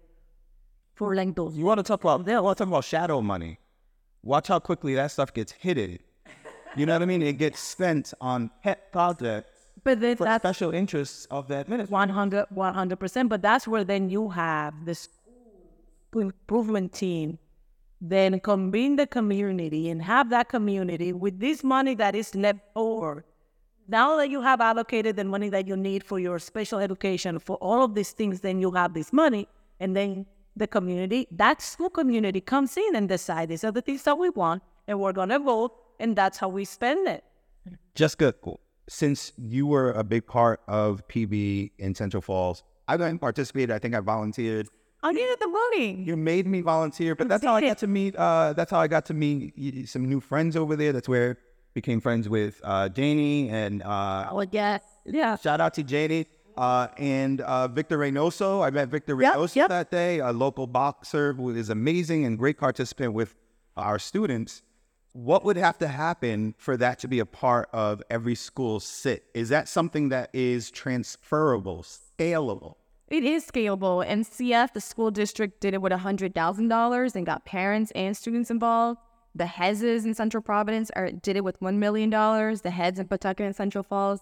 for like those. you want to talk about. You want to talk about shadow money. Watch how quickly that stuff gets hidden. You know what I mean? It gets spent on pet projects But then for that's special interests of the administration. 100 100% but that's where then you have the school improvement team then convene the community and have that community with this money that is left over now that you have allocated the money that you need for your special education for all of these things then you have this money and then the community that school community comes in and decide these are the things that we want and we're going to vote and that's how we spend it Jessica, cool. since you were a big part of PB in Central Falls, I didn't participate. I think I volunteered. I needed the money. You made me volunteer, but that's how I got to meet. Uh, that's how I got to meet some new friends over there. That's where I became friends with uh, Janie and uh, Oh, yes. yeah shout out to Janie uh, and uh, Victor Reynoso. I met Victor Yep, Reynoso yep. that day, a local boxer who is amazing and great participant with our students. What would have to happen for that to be a part of every school sit? Is that something that is transferable, scalable? It is scalable. And CF, the school district, did it with $100,000 and got parents and students involved. The HESs in Central Providence are, did it with $1 million. The heads in Pawtucket and Central Falls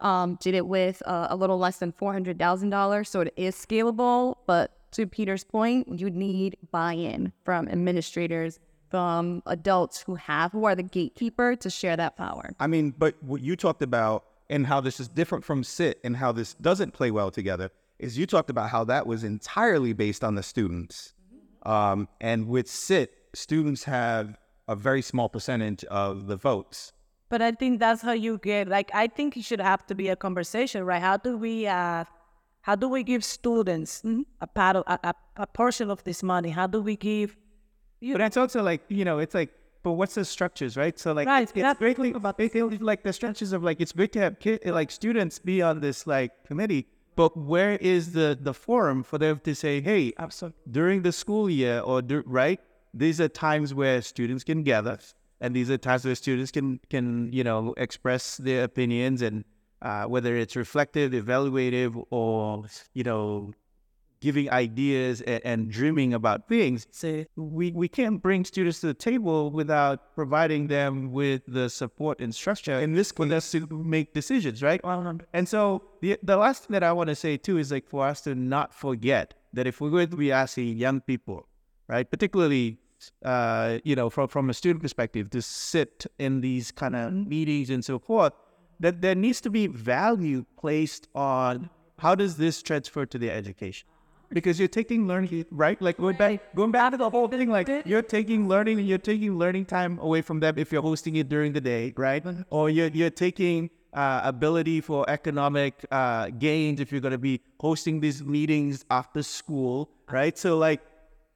um, did it with uh, a little less than $400,000. So it is scalable. But to Peter's point, you need buy in from administrators, from adults who have, who are the gatekeeper to share that power. I mean, but what you talked about and how this is different from sit and how this doesn't play well together is you talked about how that was entirely based on the students. Um, and with sit, students have a very small percentage of the votes. But I think that's how you get like I think it should have to be a conversation, right? How do we uh how do we give students a part of a, a, portion of this money? How do we give But it's also like, you know, it's like, but what's the structures, right? So like, Right, it's, it's have great think to- about it- it- like the structures of like, it's great to have kid, like students be on this like committee, but where is the the forum for them to say, hey, during the school year or right, these are times where students can gather, and these are times where students can can you know express their opinions and uh, whether it's reflective, evaluative, or you know giving ideas and, and dreaming about things. Say we, we can't bring students to the table without providing them with the support and structure in this for us to make decisions, right? And so the the last thing that I want to say too is like for us to not forget that if we're going to be asking young people, right, particularly uh, you know, from from a student perspective, to sit in these kind of meetings and so forth, that there needs to be value placed on how does this transfer to their education? Because you're taking learning right? Like going back going back to the whole thing like you're taking learning you're taking learning time away from them if you're hosting it during the day right? Or you're, you're taking uh, ability for economic uh, gains if you're going to be hosting these meetings after school right? So like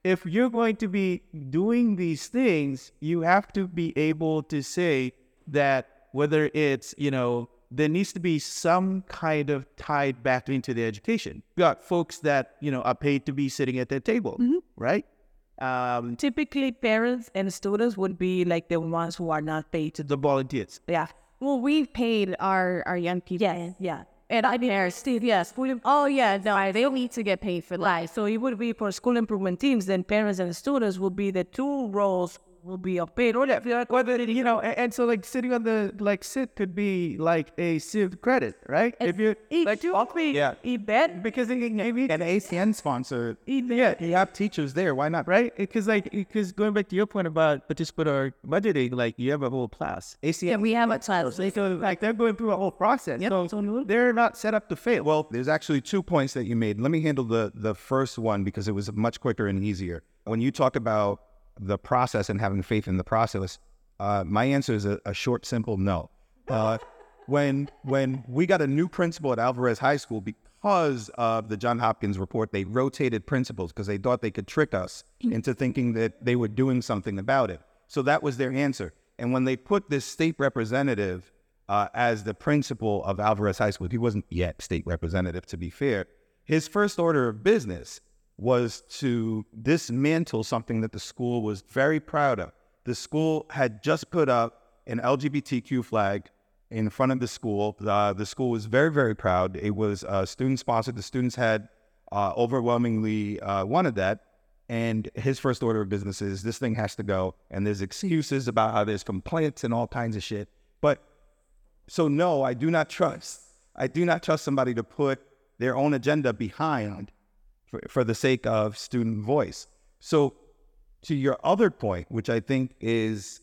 if you're going to be doing these things you have to be able to say that whether it's you know there needs to be some kind of tied back into the education. You got folks that you know are paid to be sitting at their table, right? Um, typically parents and students would be like the ones who are not paid to the volunteers. yeah. Well, we've paid our our young people. Yes, yeah. And I mean, Steve, yes. School, oh yeah, no, they need to get paid for right. So it would be for school improvement teams, then parents and students would be the two roles will be of paid or Yeah, whether you know, and, and so like sitting on the like sit could be like a civ credit, right? if you It like, off- be. yeah. It bet. because it, maybe an ACN sponsor, yeah, you have teachers there. Why not? right? Because like because going back to your point about participatory budgeting, like you have a whole class. ACN. Yeah, we have a class. So like they're going through a whole process. so they're not set up to fail. Well, there's actually two points that you made. Let me handle the the first one because it was much quicker and easier. When you talk about the process and having faith in the process, uh, my answer is a, a short, simple no. Uh, when when we got a new principal at Alvarez High School because of the John Hopkins report, they rotated principals because they thought they could trick us into thinking that they were doing something about it. So that was their answer. And when they put this state representative uh, as the principal of Alvarez High School, he wasn't yet state representative, to be fair. His first order of business was to dismantle something that the school was very proud of. The school had just put up an LGBTQ flag in front of the school. The school was very, very proud. It was uh, student sponsored. The students had uh, overwhelmingly uh, wanted that. And his first order of business is this thing has to go. And there's excuses about how there's complaints and all kinds of shit. But so no, I do not trust. I do not trust somebody to put their own agenda behind for, for the sake of student voice. So to your other point, which I think is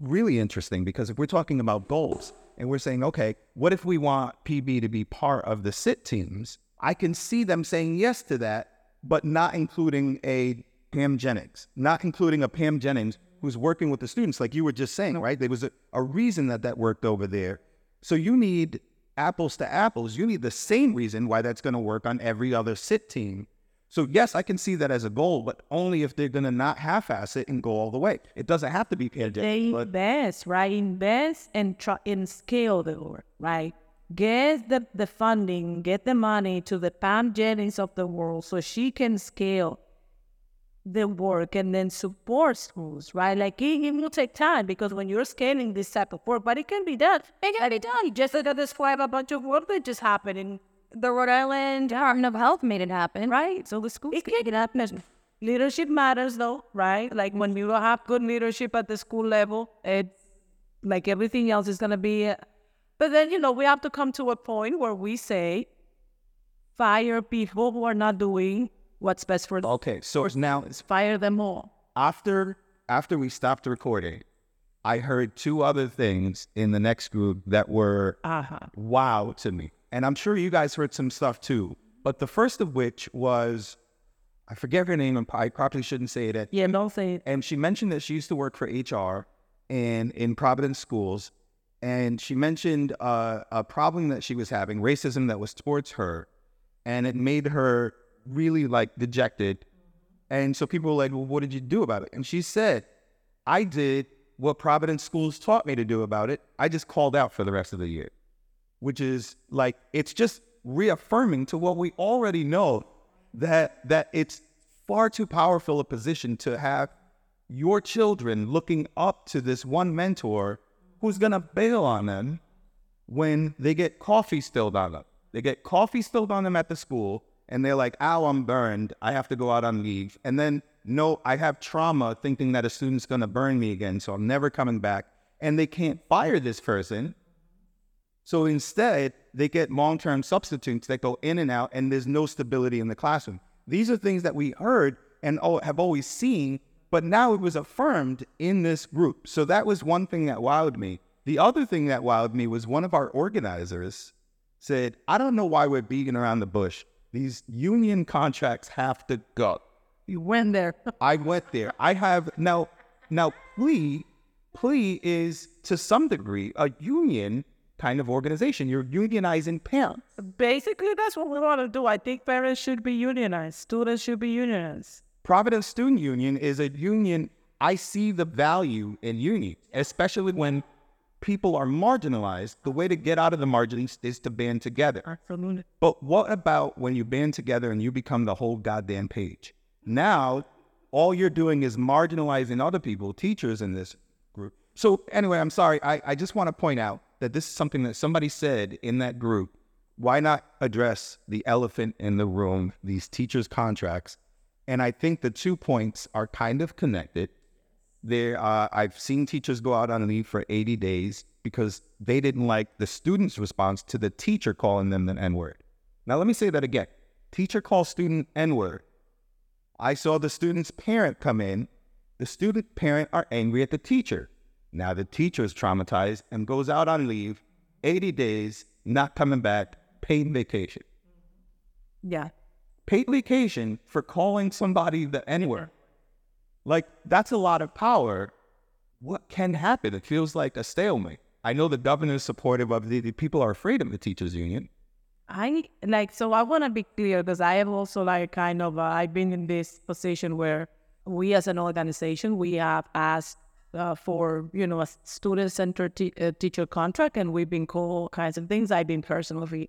really interesting, because if we're talking about goals and we're saying, okay, what if we want PB to be part of the sit teams? I can see them saying yes to that, but not including a Pam Jennings, not including a Pam Jennings who's working with the students, like you were just saying, right? There was a, a reason that that worked over there. So you need apples to apples. You need the same reason why that's going to work on every other sit team. So yes, I can see that as a goal, but only if they're going to not half-ass it and go all the way. It doesn't have to be Pam They but invest, right? Invest and try and scale the work, right? Get the, the funding, get the money to the Pam Jennings of the world so she can scale the work and then support schools, right? Like it, it will take time because when you're scaling this type of work, but it can be done. It can be done. Just like I described a bunch of work that just happened in The Rhode Island Department of Health made it happen. right. So the schools it can it happen. Leadership matters though, right? Like when you have good leadership at the school level, it like everything else is gonna be. uh, But then you know we have to come to a point where we say, fire people who are not doing what's best for them. okay. So now Fire them all. after after we stopped recording, I heard two other things in the next group that were Uh huh. wow to me. And I'm sure you guys heard some stuff too. But the first of which was, I forget her name, and I probably shouldn't say it. At, Yeah, don't say it. and she mentioned that she used to work for HR and in Providence schools. And she mentioned uh, a problem that she was having, racism that was towards her. And it made her really like dejected. And so people were like, well, what did you do about it? And she said, I did what Providence schools taught me to do about it. I just called out for the rest of the year, which is like, it's just reaffirming to what we already know that, that it's far too powerful a position to have your children looking up to this one mentor who's going to bail on them when they get coffee spilled on them. They get coffee spilled on them at the school, and they're like, ow, I'm burned. I have to go out on leave. And then, no, I have trauma thinking that a student's going to burn me again, so I'm never coming back. And they can't fire this person. So instead, they get long term substitutes that go in and out, and there's no stability in the classroom. These are things that we heard and have always seen, but now it was affirmed in this group. So that was one thing that wowed me. The other thing that wowed me was one of our organizers said, I don't know why we're beating around the bush. These union contracts have to go. You went there. I went there. I have now now PLEE PLEE is to some degree a union kind of organization. You're unionizing parents. Basically, that's what we want to do. I think parents should be unionized. Students should be unionized. Providence Student Union is a union. I see the value in unions, especially when people are marginalized. The way to get out of the margins is to band together. Absolutely. But what about when you band together and you become the whole goddamn page? Now, all you're doing is marginalizing other people, teachers in this group. So anyway, I'm sorry. I, I just want to point out that this is something that somebody said in that group. Why not address the elephant in the room, these teachers' contracts? And I think the two points are kind of connected. There, uh, I've seen teachers go out on leave for 80 days because they didn't like the student's response to the teacher calling them the N word. Now, let me say that again. Teacher calls student N word. I saw the student's parent come in. The student parent are angry at the teacher. Now the teacher is traumatized and goes out on leave, 80 days, not coming back, paid vacation. Yeah. Paid vacation for calling somebody the N word. Like, that's a lot of power. What can happen? It feels like a stalemate. I know the governor is supportive of the, the people are afraid of the teachers union. I like so I want to be clear because I have also like kind of uh, I've been in this position where we as an organization we have asked uh, for you know a student centered te- uh, teacher contract and we've been called all kinds of things. I've been personally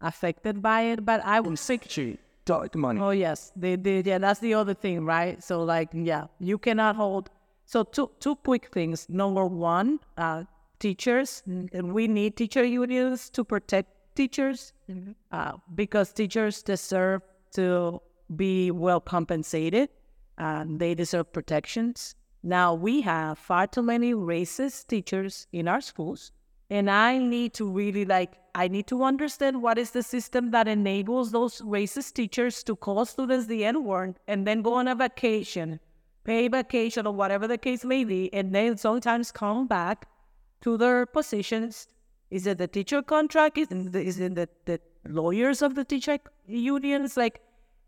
affected by it, but I would say Dark money. Oh yes, they did. Yeah, that's the other thing, right? So like, yeah, you cannot hold. So two two quick things. Number one, uh, teachers, and we need teacher unions to protect teachers uh, because teachers deserve to be well compensated. and they deserve protections. Now we have far too many racist teachers in our schools, and I need to really like I need to understand what is the system that enables those racist teachers to call students the N word and then go on a vacation, pay vacation or whatever the case may be, and then sometimes come back to their positions. Is it the teacher contract? Is it, is it the, the lawyers of the teacher unions? Like,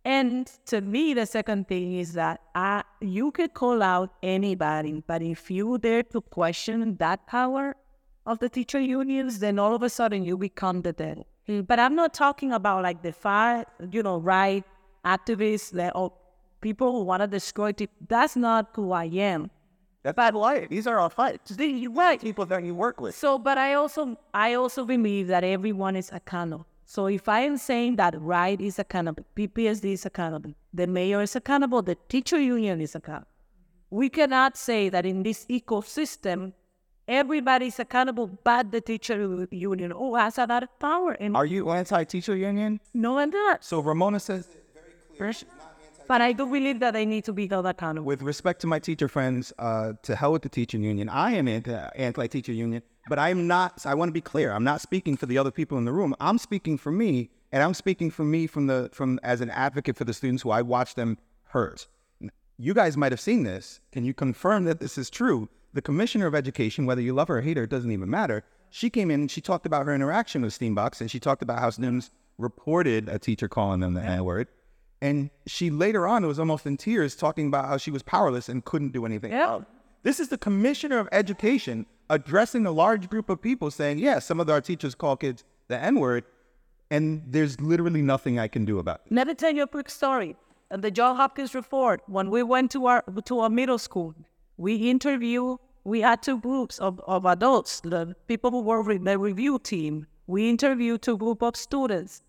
and to me, the second thing is that uh, you could call out anybody, but if you dare to question that power, of the teacher unions, then all of a sudden you become the dead. Mm, but I'm not talking about like the far, you know, right activists that or people who want to destroy. Te- That's not who I am. That's but why these are our fights. The- right. People that you work with. So, but I also I also believe that everyone is accountable. So if I am saying that right is accountable, PPSD is accountable, the mayor is accountable, the teacher union is accountable. We cannot say that in this ecosystem everybody is accountable but the teacher union who has a lot of power. And Are you anti-teacher union? no, I'm not. So Ramona says, But I do believe that they need to be held accountable. with respect to my teacher friends, uh, to hell with the teacher union. I am anti anti-teacher union, but I'm not. I want to be clear. I'm not speaking for the other people in the room. I'm speaking for me, and I'm speaking for me from the from as an advocate for the students who I watch them hurt. You guys might have seen this. Can you confirm that this is true? The commissioner of education, whether you love her or hate her, it doesn't even matter. She came in and she talked about her interaction with STEAM Box, and she talked about how students reported a teacher calling them the N word. And she later on was almost in tears talking about how she was powerless and couldn't do anything. Yeah. This is the commissioner of education addressing a large group of people saying, yeah, some of our teachers call kids the N word, and there's literally nothing I can do about it. Let me tell you a quick story. At the John Hopkins report, when we went to our to our middle school, we interview. We had two groups of, of adults, the people who were in the review team. We interviewed two group of students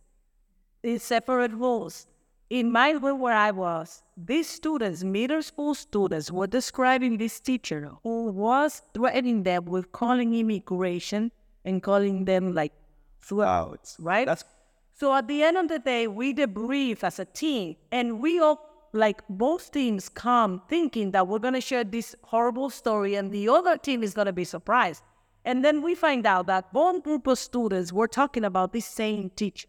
in separate roles. In my room where I was, these students, middle school students, were describing this teacher who was threatening them with calling immigration and calling them like throughout, right? That's So at the end of the day, we debrief as a team, and we all, like both teams, come thinking that we're gonna share this horrible story, and the other team is gonna be surprised. And then we find out that one group of students were talking about this same teacher.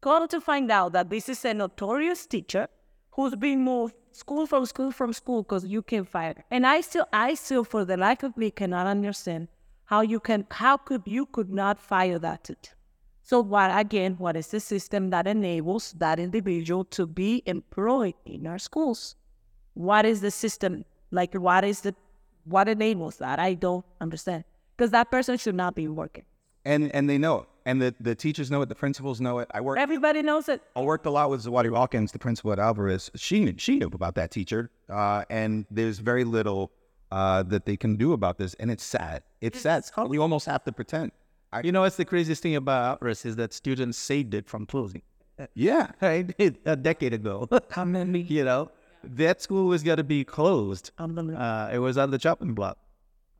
Come to find out that this is a notorious teacher who's been moved school from school from school because you can fire. And I still, I still, for the life of me, cannot understand how you can, how could you could not fire that teacher. So what again, what is the system that enables that individual to be employed in our schools? What is the system? Like what is the what enables that? I don't understand. Because that person should not be working. and and they know it. And the, the teachers know it, the principals know it. I work Everybody knows it. I worked a lot with Zawadi Hawkins, the principal at Alvarez. She knew, she knew about that teacher, uh, and there's very little uh, that they can do about this, and it's sad. It's sad. We almost have to pretend. You know what's the craziest thing about Alvarez is that students saved it from closing. Yeah, Right? A decade ago. How many? you know, that school was going to be closed. Unbelievable. Uh, it was on the chopping block.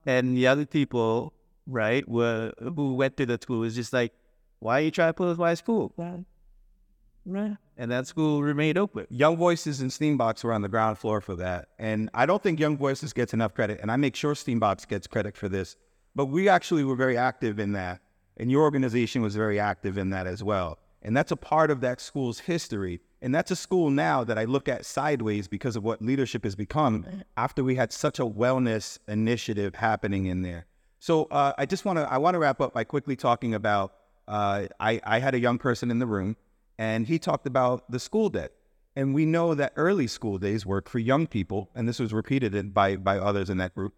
and the other people, right, were who went to the school was just like, why are you trying to close my school? Right. And that school remained open. Young Voices and STEAM Box were on the ground floor for that. And I don't think Young Voices gets enough credit. And I make sure STEAM Box gets credit for this. But we actually were very active in that. And your organization was very active in that as well. And that's a part of that school's history. And that's a school now that I look at sideways because of what leadership has become after we had such a wellness initiative happening in there. So uh, I just want to I want to wrap up by quickly talking about uh, I, I had a young person in the room and he talked about the school debt. And we know that early school days work for young people, and this was repeated by, by others in that group.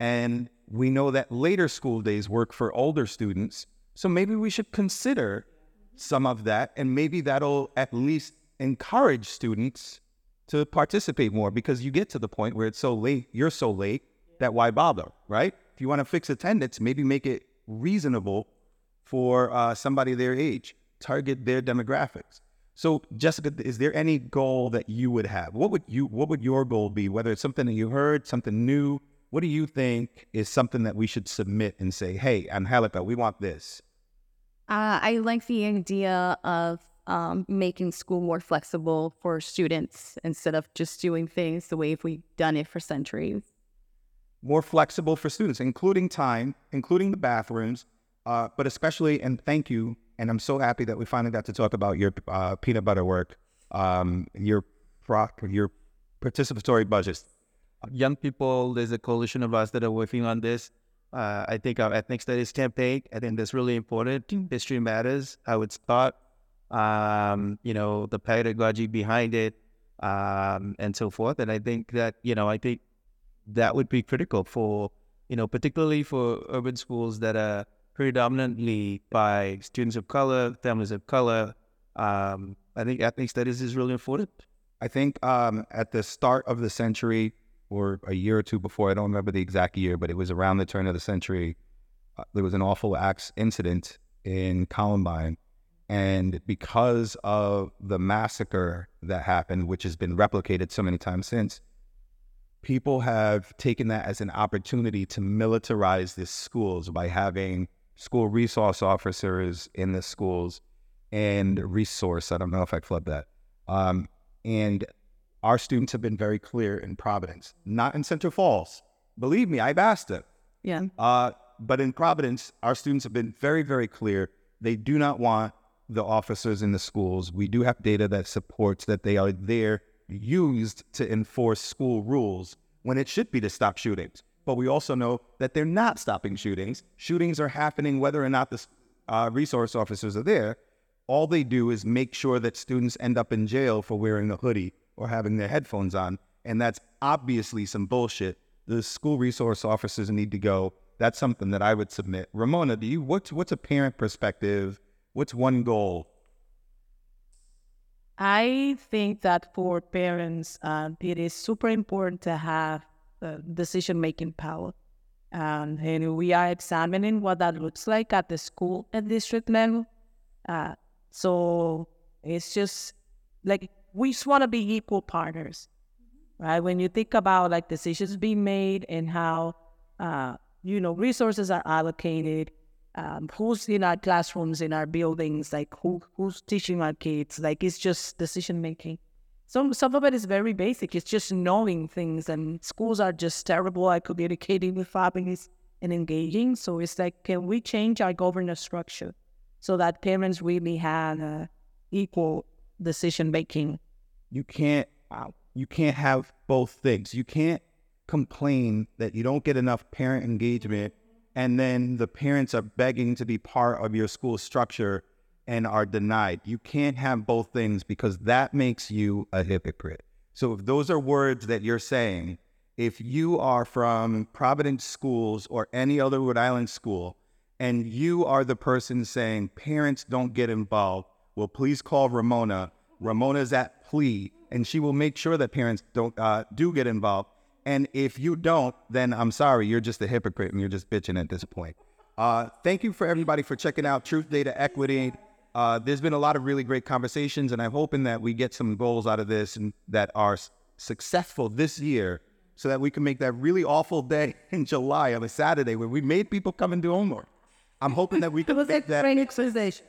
And we know that later school days work for older students. So maybe we should consider some of that, and maybe that'll at least encourage students to participate more because you get to the point where it's so late, you're so late that why bother, right? If you want to fix attendance, maybe make it reasonable for uh, somebody their age, target their demographics. So, Jessica, is there any goal that you would have? What would you? What would your goal be? Whether it's something that you heard, something new. What do you think is something that we should submit and say, "Hey, I'm Angelica, we want this." Uh, I like the idea of um, making school more flexible for students instead of just doing things the way we've done it for centuries. More flexible for students, including time, including the bathrooms, uh, but especially, and thank you, and I'm so happy that we finally got to talk about your uh, peanut butter work, um, your proc, your participatory budgets. Young people, there's a coalition of us that are working on this. Uh, I think our ethnic studies campaign, I think that's really important. History matters, how it's taught, um, you know, the pedagogy behind it, um, and so forth. And I think that, you know, I think that would be critical for, you know, particularly for urban schools that are predominantly by students of color, families of color. Um, I think ethnic studies is really important. I think um, at the start of the century, or a year or two before, I don't remember the exact year, but it was around the turn of the century. Uh, there was an awful acts incident in Columbine, and because of the massacre that happened, which has been replicated so many times since, people have taken that as an opportunity to militarize the schools by having school resource officers in the schools and resource. I don't know if I flipped that. Um, and our students have been very clear in Providence, not in Central Falls. Believe me, I've asked them. Yeah. Uh, but in Providence, our students have been very, very clear. They do not want the officers in the schools. We do have data that supports that they are there used to enforce school rules when it should be to stop shootings. But we also know that they're not stopping shootings. Shootings are happening whether or not the uh, resource officers are there. All they do is make sure that students end up in jail for wearing a hoodie or having their headphones on. And that's obviously some bullshit. The school resource officers need to go. That's something that I would submit. Ramona, do you what's what's a parent perspective? What's one goal? I think that for parents, uh, it is super important to have uh, decision making power. Um, and we are examining what that looks like at the school and district level. Uh, so it's just like we just want to be equal partners, right? When you think about like decisions being made and how, uh, you know, resources are allocated, um, who's in our classrooms, in our buildings, like who who's teaching our kids, like it's just decision making. Some some of it is very basic. It's just knowing things, and schools are just terrible at communicating with families and engaging. So it's like, can we change our governance structure so that parents really have equal decision making? You can't uh, you can't have both things. You can't complain that you don't get enough parent engagement and then the parents are begging to be part of your school structure and are denied. You can't have both things because that makes you a hypocrite. So if those are words that you're saying, if you are from Providence schools or any other Rhode Island school, and you are the person saying parents don't get involved, well, please call Ramona. Ramona's at PLEE, and she will make sure that parents don't uh, do get involved. And if you don't, then I'm sorry, you're just a hypocrite and you're just bitching at this point. Uh, thank you for everybody for checking out Truth, Data, Equity. Uh, there's been a lot of really great conversations, and I'm hoping that we get some goals out of this and that are s- successful this year so that we can make that really awful day in July on a Saturday where we made people come and do homework. I'm hoping that we can make that exercise.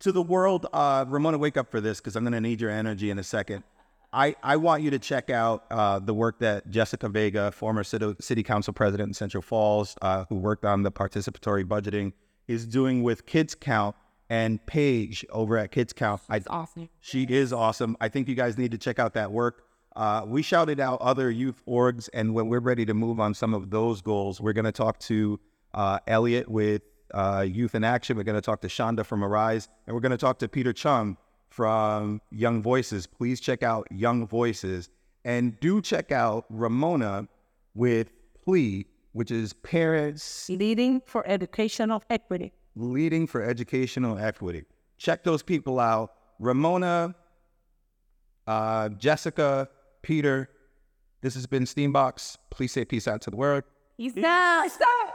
To the world. Uh, Ramona, wake up for this because I'm going to need your energy in a second. I, I want you to check out uh, the work that Jessica Vega, former city, city council president in Central Falls, uh, who worked on the participatory budgeting, is doing with Kids Count and Paige over at Kids Count. I, Awesome. she is awesome. I think you guys need to check out that work. Uh, we shouted out other youth orgs, and when we're ready to move on some of those goals, we're going to talk to uh, Elliot with uh, Youth in Action. We're going to talk to Chanda from Arise, and we're going to talk to Peter Chung from Young Voices. Please check out Young Voices, and do check out Ramona with PLEE, which is Parents Leading for educational equity. leading for educational equity. Check those people out. Ramona, uh, Jessica, Peter. This has been STEAM Box. Please say peace out to the world. He's now. Stop.